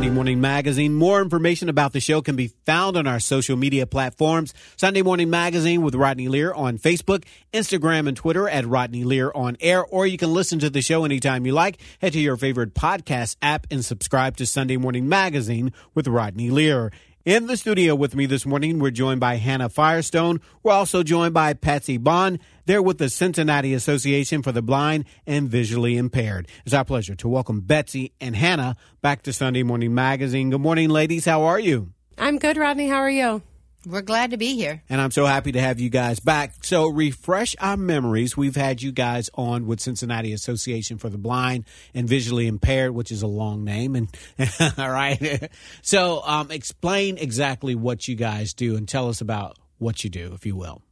Sunday Morning Magazine. More information about the show can be found on our social media platforms. Sunday Morning Magazine with Rodney Lear on Facebook, Instagram, and Twitter at Rodney Lear on air, or you can listen to the show anytime you like. Head to your favorite podcast app and subscribe to Sunday Morning Magazine with Rodney Lear. In the studio with me this morning, we're joined by Hannah Firestone. We're also joined by Patsy Bond. They're with the Cincinnati Association for the Blind and Visually Impaired. It's our pleasure to welcome Betsy and Hannah back to Sunday Morning Magazine. Good morning, ladies. How are you? I'm good, Rodney. How are you? We're glad to be here. And I'm so happy to have you guys back. So, refresh our memories. We've had you guys on with Cincinnati Association for the Blind and Visually Impaired, which is a long name. And all right. so, um, explain exactly what you guys do and tell us about what you do, if you will.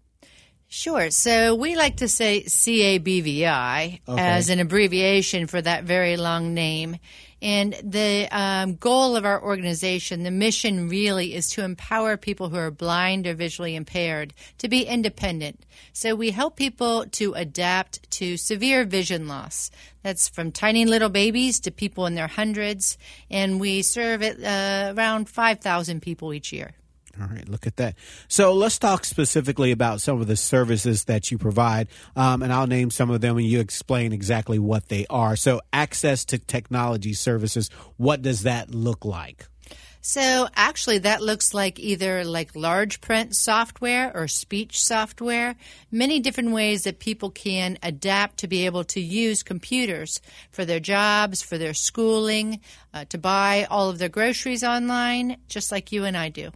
Sure. So we like to say CABVI okay. as an abbreviation for that very long name. And the um, goal of our organization, the mission really is to empower people who are blind or visually impaired to be independent. So we help people to adapt to severe vision loss. That's from tiny little babies to people in their hundreds. And we serve it, uh, around 5,000 people each year. All right, look at that. So let's talk specifically about some of the services that you provide, um, and I'll name some of them, and you explain exactly what they are. So, access to technology services. What does that look like? So actually that looks like either like large print software or speech software, many different ways that people can adapt to be able to use computers for their jobs, for their schooling, uh, to buy all of their groceries online, just like you and I do.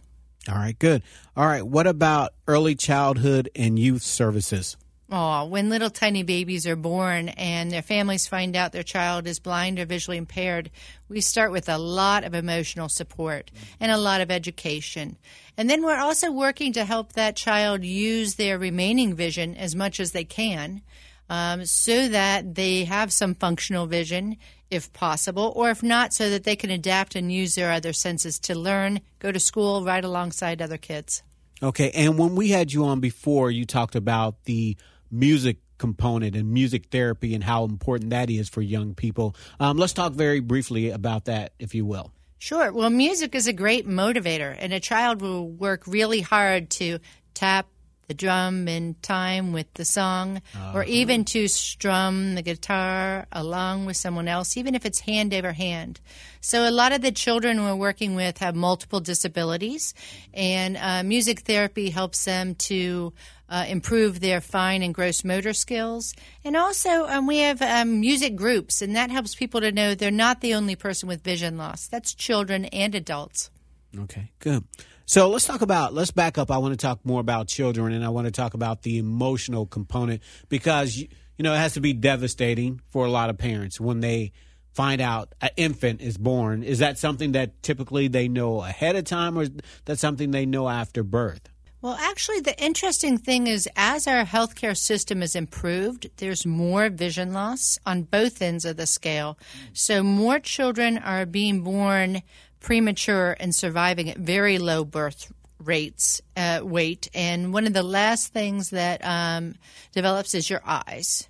All right, good. All right, what about early childhood and youth services? Oh, when little tiny babies are born and their families find out their child is blind or visually impaired, we start with a lot of emotional support and a lot of education. And then we're also working to help that child use their remaining vision as much as they can um, so that they have some functional vision if possible, or if not, so that they can adapt and use their other senses to learn, go to school right alongside other kids. Okay, and when we had you on before, you talked about the music component and music therapy and how important that is for young people. Um, let's talk very briefly about that, if you will. Sure. Well, music is a great motivator, and a child will work really hard to tap, the drum in time with the song, uh-huh. or even to strum the guitar along with someone else, even if it's hand over hand. So, a lot of the children we're working with have multiple disabilities, and uh, music therapy helps them to uh, improve their fine and gross motor skills. And also, um, we have um, music groups, and that helps people to know they're not the only person with vision loss. That's children and adults. Okay, good. So let's talk about, let's back up. I want to talk more about children and I want to talk about the emotional component because, you know, it has to be devastating for a lot of parents when they find out an infant is born. Is that something that typically they know ahead of time or is that something they know after birth? Well, actually, the interesting thing is as our healthcare system is improved, there's more vision loss on both ends of the scale. So more children are being born premature and surviving at very low birth rates, uh, weight. And one of the last things that um, develops is your eyes.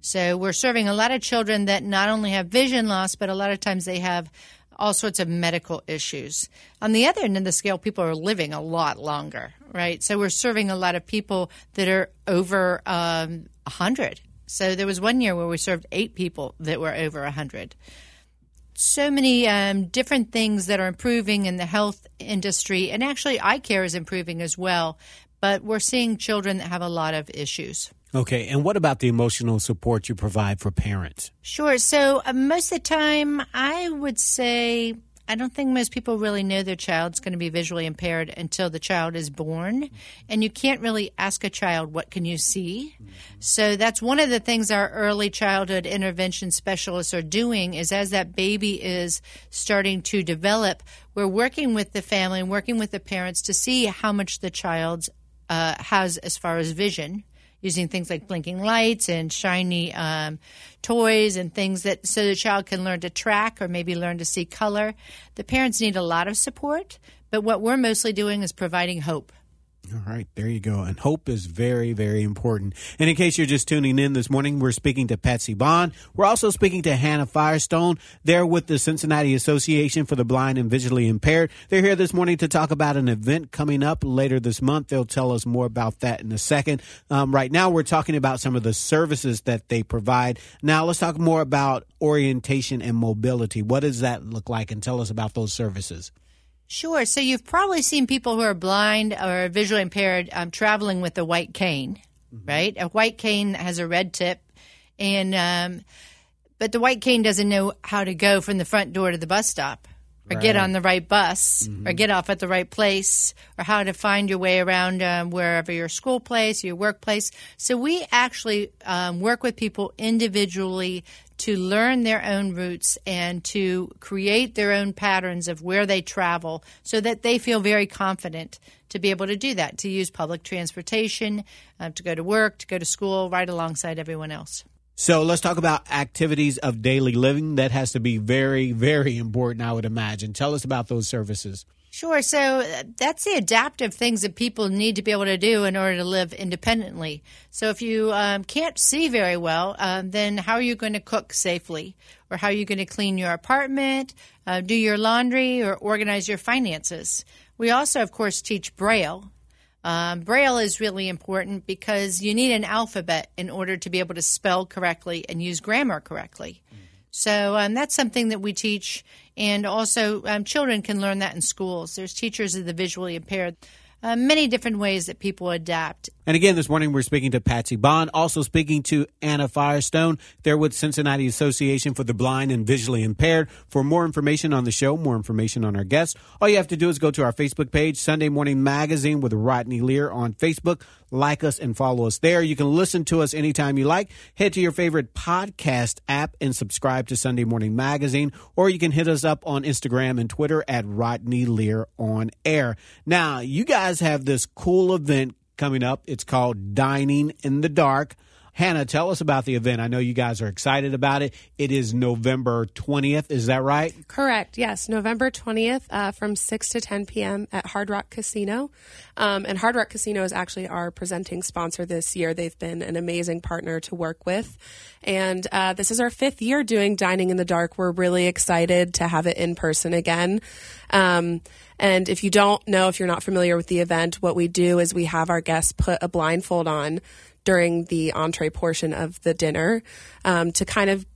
So we're serving a lot of children that not only have vision loss, but a lot of times they have all sorts of medical issues. On the other end of the scale, people are living a lot longer, right? So we're serving a lot of people that are over um, 100. So there was one year where we served eight people that were over 100 so many um, different things that are improving in the health industry, and actually, eye care is improving as well. But we're seeing children that have a lot of issues. Okay, and what about the emotional support you provide for parents? Sure. So, uh, most of the time, I would say I don't think most people really know their child's going to be visually impaired until the child is born. And you can't really ask a child, What can you see? So that's one of the things our early childhood intervention specialists are doing is as that baby is starting to develop, we're working with the family and working with the parents to see how much the child uh, has as far as vision using things like blinking lights and shiny um, toys and things that so the child can learn to track or maybe learn to see color. The parents need a lot of support, but what we're mostly doing is providing hope. All right, there you go. And hope is very, very important. And in case you're just tuning in this morning, we're speaking to Patsy Bond. We're also speaking to Hannah Firestone. They're with the Cincinnati Association for the Blind and Visually Impaired. They're here this morning to talk about an event coming up later this month. They'll tell us more about that in a second. Um, right now, we're talking about some of the services that they provide. Now, let's talk more about orientation and mobility. What does that look like? And tell us about those services. Sure. So you've probably seen people who are blind or visually impaired um, traveling with a white cane, mm-hmm. right? A white cane has a red tip, and um, but the white cane doesn't know how to go from the front door to the bus stop, or right. get on the right bus, mm-hmm. or get off at the right place, or how to find your way around um, wherever your school place, your workplace. So we actually um, work with people individually to learn their own routes and to create their own patterns of where they travel so that they feel very confident to be able to do that, to use public transportation, uh, to go to work, to go to school, right alongside everyone else. So let's talk about activities of daily living. That has to be very, very important, I would imagine. Tell us about those services. Sure. So uh, that's the adaptive things that people need to be able to do in order to live independently. So if you um, can't see very well, um, then how are you going to cook safely? Or how are you going to clean your apartment, uh, do your laundry, or organize your finances? We also, of course, teach Braille. Um, Braille is really important because you need an alphabet in order to be able to spell correctly and use grammar correctly. So um, that's something that we teach, and also um, children can learn that in schools. There's teachers of the visually impaired. Uh, many different ways that people adapt. And again, this morning we're speaking to Patsy Bond, also speaking to Hannah Firestone. They're with Cincinnati Association for the Blind and Visually Impaired. For more information on the show, more information on our guests, all you have to do is go to our Facebook page, Sunday Morning Magazine with Rodney Lear on Facebook. Like us and follow us there. You can listen to us anytime you like. Head to your favorite podcast app and subscribe to Sunday Morning Magazine, or you can hit us up on Instagram and Twitter at Rodney Lear on air. Now, you guys have this cool event coming up. It's called Dining in the Dark. Hannah, tell us about the event. I know you guys are excited about it. It is November 20th. Is that right? Correct. Yes. November 20th uh, from 6 to 10 p.m. at Hard Rock Casino. Um, and Hard Rock Casino is actually our presenting sponsor this year. They've been an amazing partner to work with. And uh, this is our fifth year doing Dining in the Dark. We're really excited to have it in person again. Um, and if you don't know, if you're not familiar with the event, what we do is we have our guests put a blindfold on during the entree portion of the dinner um, to kind of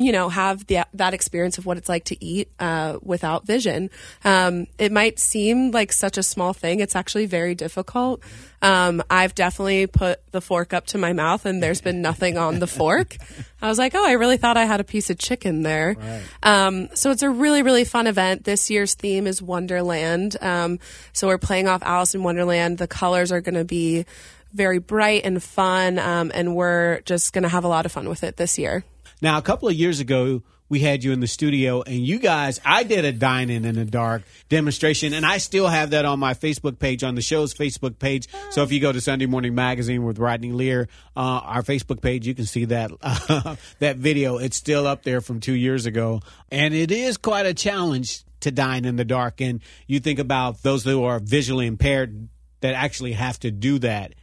you know have the, that experience of what it's like to eat uh, without vision. Um, it might seem like such a small thing. It's actually very difficult. Um, i've definitely put the fork up to my mouth and there's been nothing on the fork. I was like oh i really thought i had a piece of chicken there. Right. um, so it's a really really fun event. This year's theme is wonderland. Um, so we're playing off alice in wonderland. The colors are going to be very bright and fun, um, and we're just going to have a lot of fun with it this year. Now, a couple of years ago, we had you in the studio, and you guys, I did a dining in the dark demonstration, and I still have that on my Facebook page, on the show's Facebook page. So if you go to Sunday Morning Magazine with Rodney Lear, uh, our Facebook page, you can see that uh, that video. It's still up there from two years ago, and it is quite a challenge to dine in the dark. And you think about those who are visually impaired that actually have to do that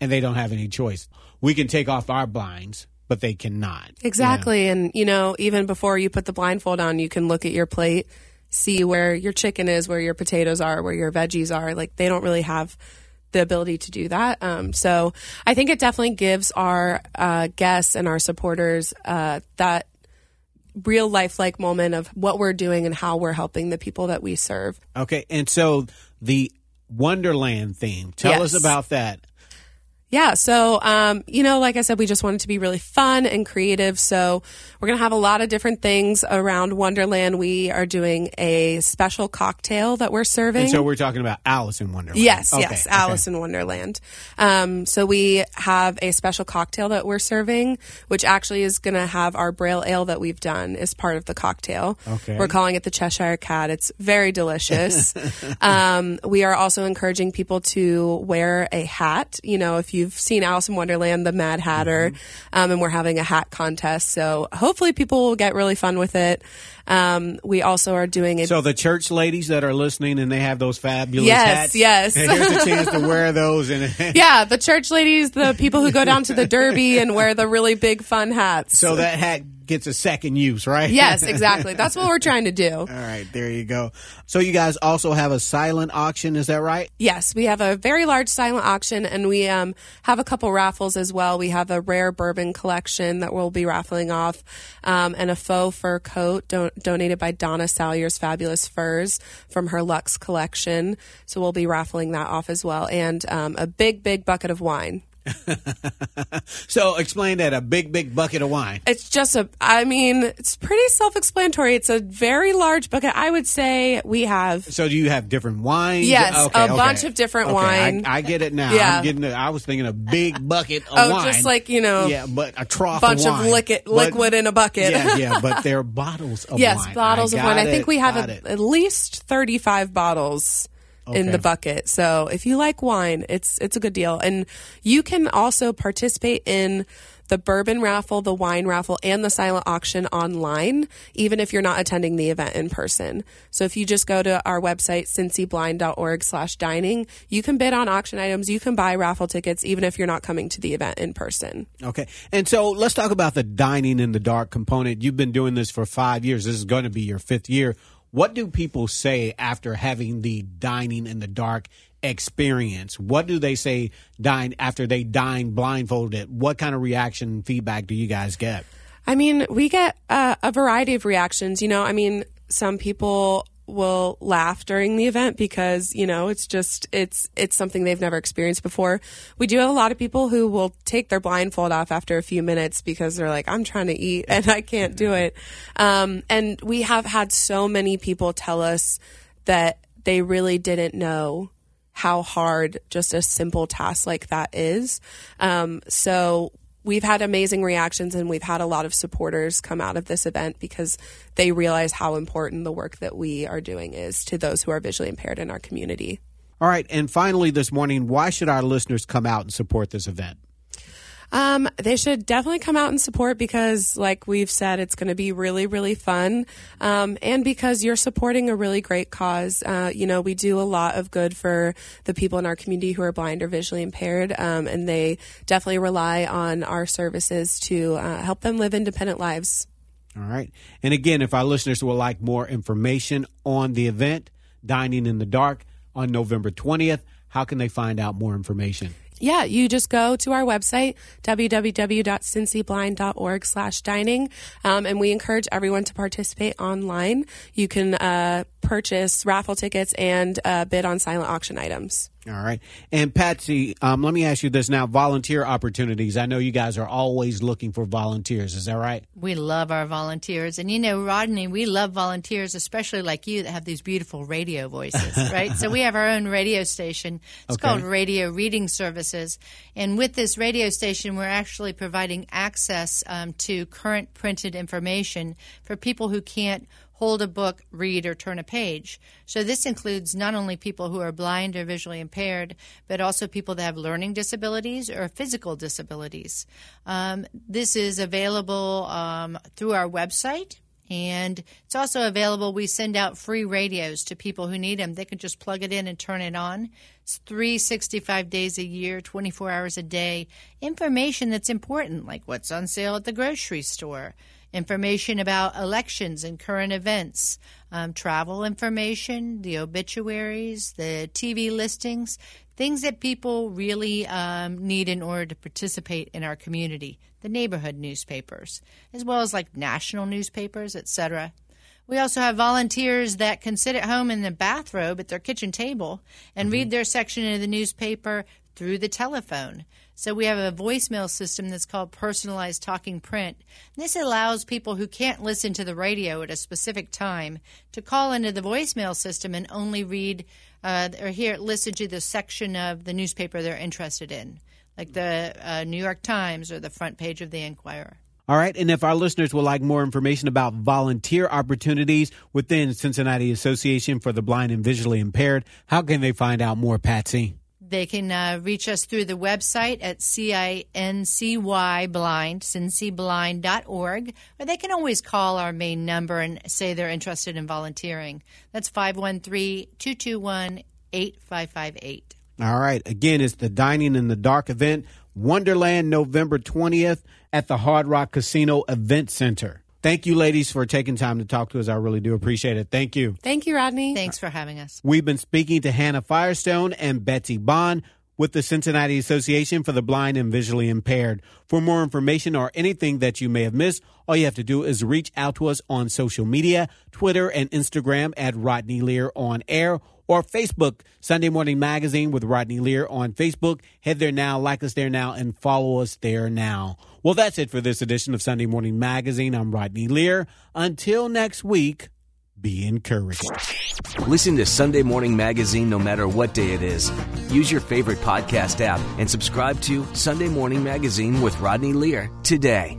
and they don't have any choice. We can take off our blinds, but they cannot. Exactly. And, you know, even before you put the blindfold on, you can look at your plate, see where your chicken is, where your potatoes are, where your veggies are. Like, they don't really have the ability to do that. Um, so I think it definitely gives our uh, guests and our supporters uh, that real life like moment of what we're doing and how we're helping the people that we serve. Okay. And so the Wonderland theme, tell yes. us about that. Yeah. So, um, you know, like I said, we just wanted to be really fun and creative. So we're going to have a lot of different things around Wonderland. We are doing a special cocktail that we're serving. And so we're talking about Alice in Wonderland. Yes, okay, yes, Alice in Wonderland. Um, so we have a special cocktail that we're serving, which actually is going to have our Braille ale that we've done as part of the cocktail. Okay. We're calling it the Cheshire Cat. It's very delicious. um, we are also encouraging people to wear a hat. You know, if you you've seen Alice in Wonderland, the Mad Hatter, um, and we're having a hat contest. So hopefully people will get really fun with it. Um, we also are doing a So the church ladies that are listening and they have those fabulous Yes, hats. yes. Here's a chance to wear those and yeah, the church ladies, the people who go down to the Derby and wear the really big fun hats. so that hat gets a second use, right? yes, exactly. That's what we're trying to do. All right, there you go. So you guys also have a silent auction, is that right? Yes, we have a very large silent auction, and we um, have a couple raffles as well. We have a rare bourbon collection that we'll be raffling off, um, and a faux fur coat don- donated by Donna Salyer's Fabulous Furs from her Lux collection. So we'll be raffling that off as well, and um, a big, big bucket of wine. So explain that a big, big bucket of wine. It's just a, I mean, it's pretty self explanatory. It's a very large bucket. I would say we have So do you have different wines? Yes, Okay, a okay. bunch of different Okay, wine. I, I get it now. Yeah. I'm getting. it. I was thinking a big bucket of Oh, wine. just like, you know, yeah, but a trough bunch of, of liquid, But- liquid in a bucket. yeah, yeah, but they're bottles of yes, wine. Yes bottles of wine. got I think we have a, at least 35 bottles in the bucket. So if you like wine, it's it's a good deal. And you can also participate in the bourbon raffle, the wine raffle, and the silent auction online, even if you're not attending the event in person. So if you just go to our website, cincyblind.org slash dining, you can bid on auction items, you can buy raffle tickets, even if you're not coming to the event in person. Okay. And so let's talk about the dining in the dark component. You've been doing this for five years. This is going to be your fifth year. What do people say after having the dining in the dark experience? What do they say dine after they dine blindfolded? What kind of reaction feedback do you guys get? I mean, we get uh, a variety of reactions. You know, I mean, some people will laugh during the event because you know it's just it's it's something they've never experienced before. We do have a lot of people who will take their blindfold off after a few minutes because they're like, "I'm trying to eat and I can't do it." Um, and we have had so many people tell us that they really didn't know how hard just a simple task like that is. Um, so we've had amazing reactions and we've had a lot of supporters come out of this event because they realize how important the work that we are doing is to those who are visually impaired in our community. All right. And finally, this morning, why should our listeners come out and support this event? Um, they should definitely come out and support because, like we've said, it's going to be really, really fun. Um, and because you're supporting a really great cause. Uh, you know, we do a lot of good for the people in our community who are blind or visually impaired. Um, and they definitely rely on our services to uh, help them live independent lives. All right. And again, if our listeners would like more information on the event, Dining in the Dark, on November 20th, how can they find out more information? Yeah, you just go to our website, www.cincyblind.org slash dining, um, and we encourage everyone to participate online. You can uh, purchase raffle tickets and uh, bid on silent auction items. All right. And Patsy, um, let me ask you this now volunteer opportunities. I know you guys are always looking for volunteers. Is that right? We love our volunteers. And you know, Rodney, we love volunteers, especially like you that have these beautiful radio voices, right? so we have our own radio station. It's Okay. called Radio Reading Services. And with this radio station, we're actually providing access um, to current printed information for people who can't hold a book, read, or turn a page. So this includes not only people who are blind or visually impaired, but also people that have learning disabilities or physical disabilities. Um, this is available um, through our website. And it's also available. We send out free radios to people who need them. They can just plug it in and turn it on. It's 365 days a year, 24 hours a day. Information that's important, like what's on sale at the grocery store, information about elections and current events, um, travel information, the obituaries, the TV listings, things that people really um, need in order to participate in our community, the neighborhood newspapers, as well as like national newspapers, etc. We also have volunteers that can sit at home in the bathrobe at their kitchen table and read their section of the newspaper through the telephone. So we have a voicemail system that's called personalized talking print. This allows people who can't listen to the radio at a specific time to call into the voicemail system and only read uh, or hear listen to the section of the newspaper they're interested in, like the uh, New York Times or the front page of the Enquirer. All right. And if our listeners would like more information about volunteer opportunities within Cincinnati Association for the Blind and Visually Impaired, how can they find out more, Patsy? They can uh, reach us through the website at C-I-N-C-Y blind, cincyblind.org, or they can always call our main number and say they're interested in volunteering. That's 513-221-8558. All right. Again, it's the Dining in the Dark event, Wonderland, November 20th at the Hard Rock Casino Event Center. Thank you, ladies, for taking time to talk to us. I really do appreciate it. Thank you. Thank you, Rodney. Thanks for having us. We've been speaking to Hannah Firestone and Betsy Bond with the Cincinnati Association for the Blind and Visually Impaired. For more information or anything that you may have missed, all you have to do is reach out to us on social media, Twitter and Instagram at Rodney Lear on air or Facebook, Sunday Morning Magazine with Rodney Lear on Facebook. Head there now, like us there now, and follow us there now. Well, that's it for this edition of Sunday Morning Magazine. I'm Rodney Lear. Until next week, be encouraged. Listen to Sunday Morning Magazine no matter what day it is. Use your favorite podcast app and subscribe to Sunday Morning Magazine with Rodney Lear today.